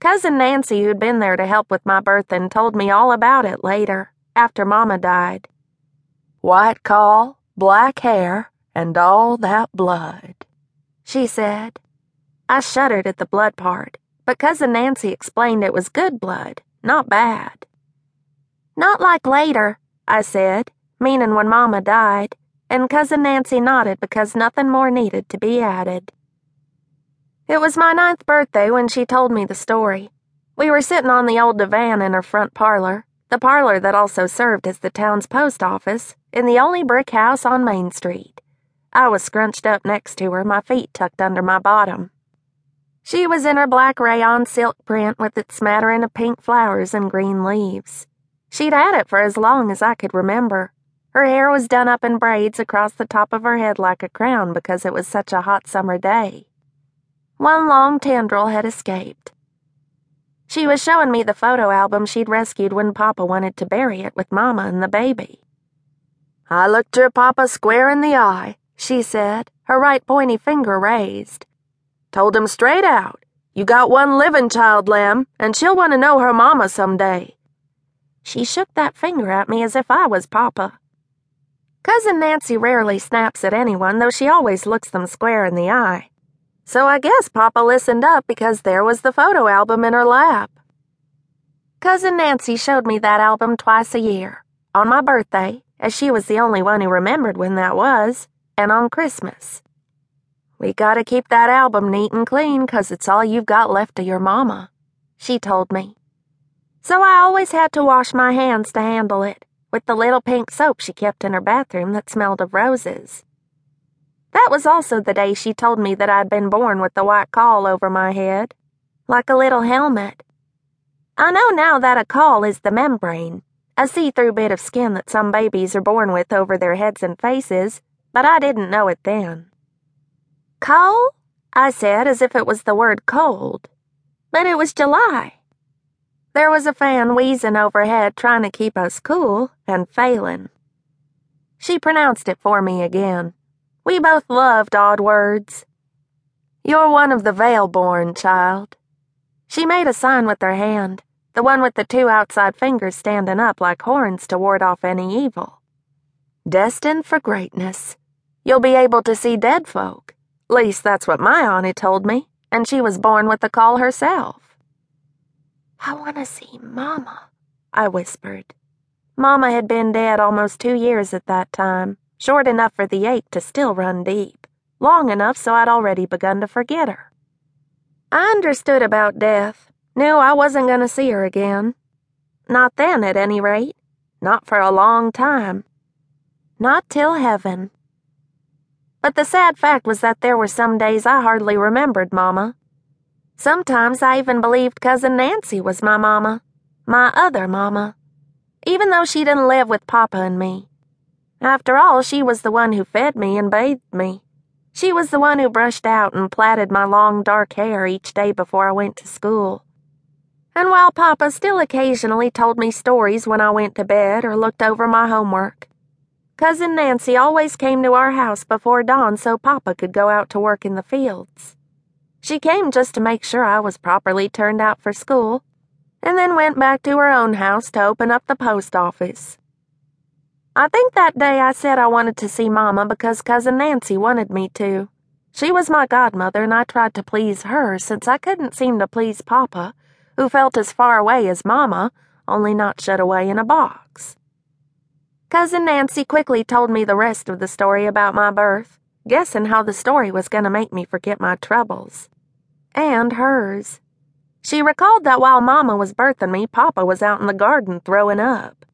Cousin Nancy, who'd been there to help with my birthing, told me all about it later, after Mama died. White caul, black hair, and all that blood, she said. I shuddered at the blood part, but Cousin Nancy explained it was good blood, not bad. Not like later, I said, meaning when Mama died, and Cousin Nancy nodded because nothing more needed to be added. It was my ninth birthday when she told me the story. We were sitting on the old divan in her front parlor, the parlor that also served as the town's post office, in the only brick house on Main Street. I was scrunched up next to her, my feet tucked under my bottom. She was in her black rayon silk print with its smattering of pink flowers and green leaves. She'd had it for as long as I could remember. Her hair was done up in braids across the top of her head like a crown because it was such a hot summer day. One long tendril had escaped. She was showing me the photo album she'd rescued when Papa wanted to bury it with Mama and the baby. I looked her Papa square in the eye, she said, her right pointy finger raised. Told him straight out, You got one living child, Lem, and she'll want to know her Mama some day. She shook that finger at me as if I was Papa. Cousin Nancy rarely snaps at anyone, though she always looks them square in the eye. So I guess Papa listened up because there was the photo album in her lap. Cousin Nancy showed me that album twice a year on my birthday, as she was the only one who remembered when that was, and on Christmas. We gotta keep that album neat and clean, 'cause it's all you've got left of your mama, she told me. So I always had to wash my hands to handle it, with the little pink soap she kept in her bathroom that smelled of roses. That was also the day she told me that I'd been born with the white caul over my head, like a little helmet. I know now that a caul is the membrane, a see through bit of skin that some babies are born with over their heads and faces, but I didn't know it then. Caul? I said as if it was the word cold. But it was July. There was a fan wheezing overhead trying to keep us cool and failing. She pronounced it for me again. We both loved odd words. You're one of the Veil born, child. She made a sign with her hand, the one with the two outside fingers standing up like horns to ward off any evil. Destined for greatness. You'll be able to see dead folk. Least that's what my auntie told me, and she was born with the caul herself. I want to see Mama, I whispered. Mama had been dead almost two years at that time short enough for the ache to still run deep, long enough so I'd already begun to forget her. I understood about death, knew I wasn't going to see her again. Not then, at any rate. Not for a long time. Not till heaven. But the sad fact was that there were some days I hardly remembered Mama. Sometimes I even believed Cousin Nancy was my Mama, my other Mama, even though she didn't live with Papa and me. After all, she was the one who fed me and bathed me. She was the one who brushed out and plaited my long dark hair each day before I went to school. And while Papa still occasionally told me stories when I went to bed or looked over my homework, Cousin Nancy always came to our house before dawn so Papa could go out to work in the fields. She came just to make sure I was properly turned out for school, and then went back to her own house to open up the post office. I think that day I said I wanted to see Mama because Cousin Nancy wanted me to. She was my godmother, and I tried to please her since I couldn't seem to please Papa, who felt as far away as Mama, only not shut away in a box. Cousin Nancy quickly told me the rest of the story about my birth, guessing how the story was going to make me forget my troubles. And hers. She recalled that while Mama was birthing me, Papa was out in the garden throwing up.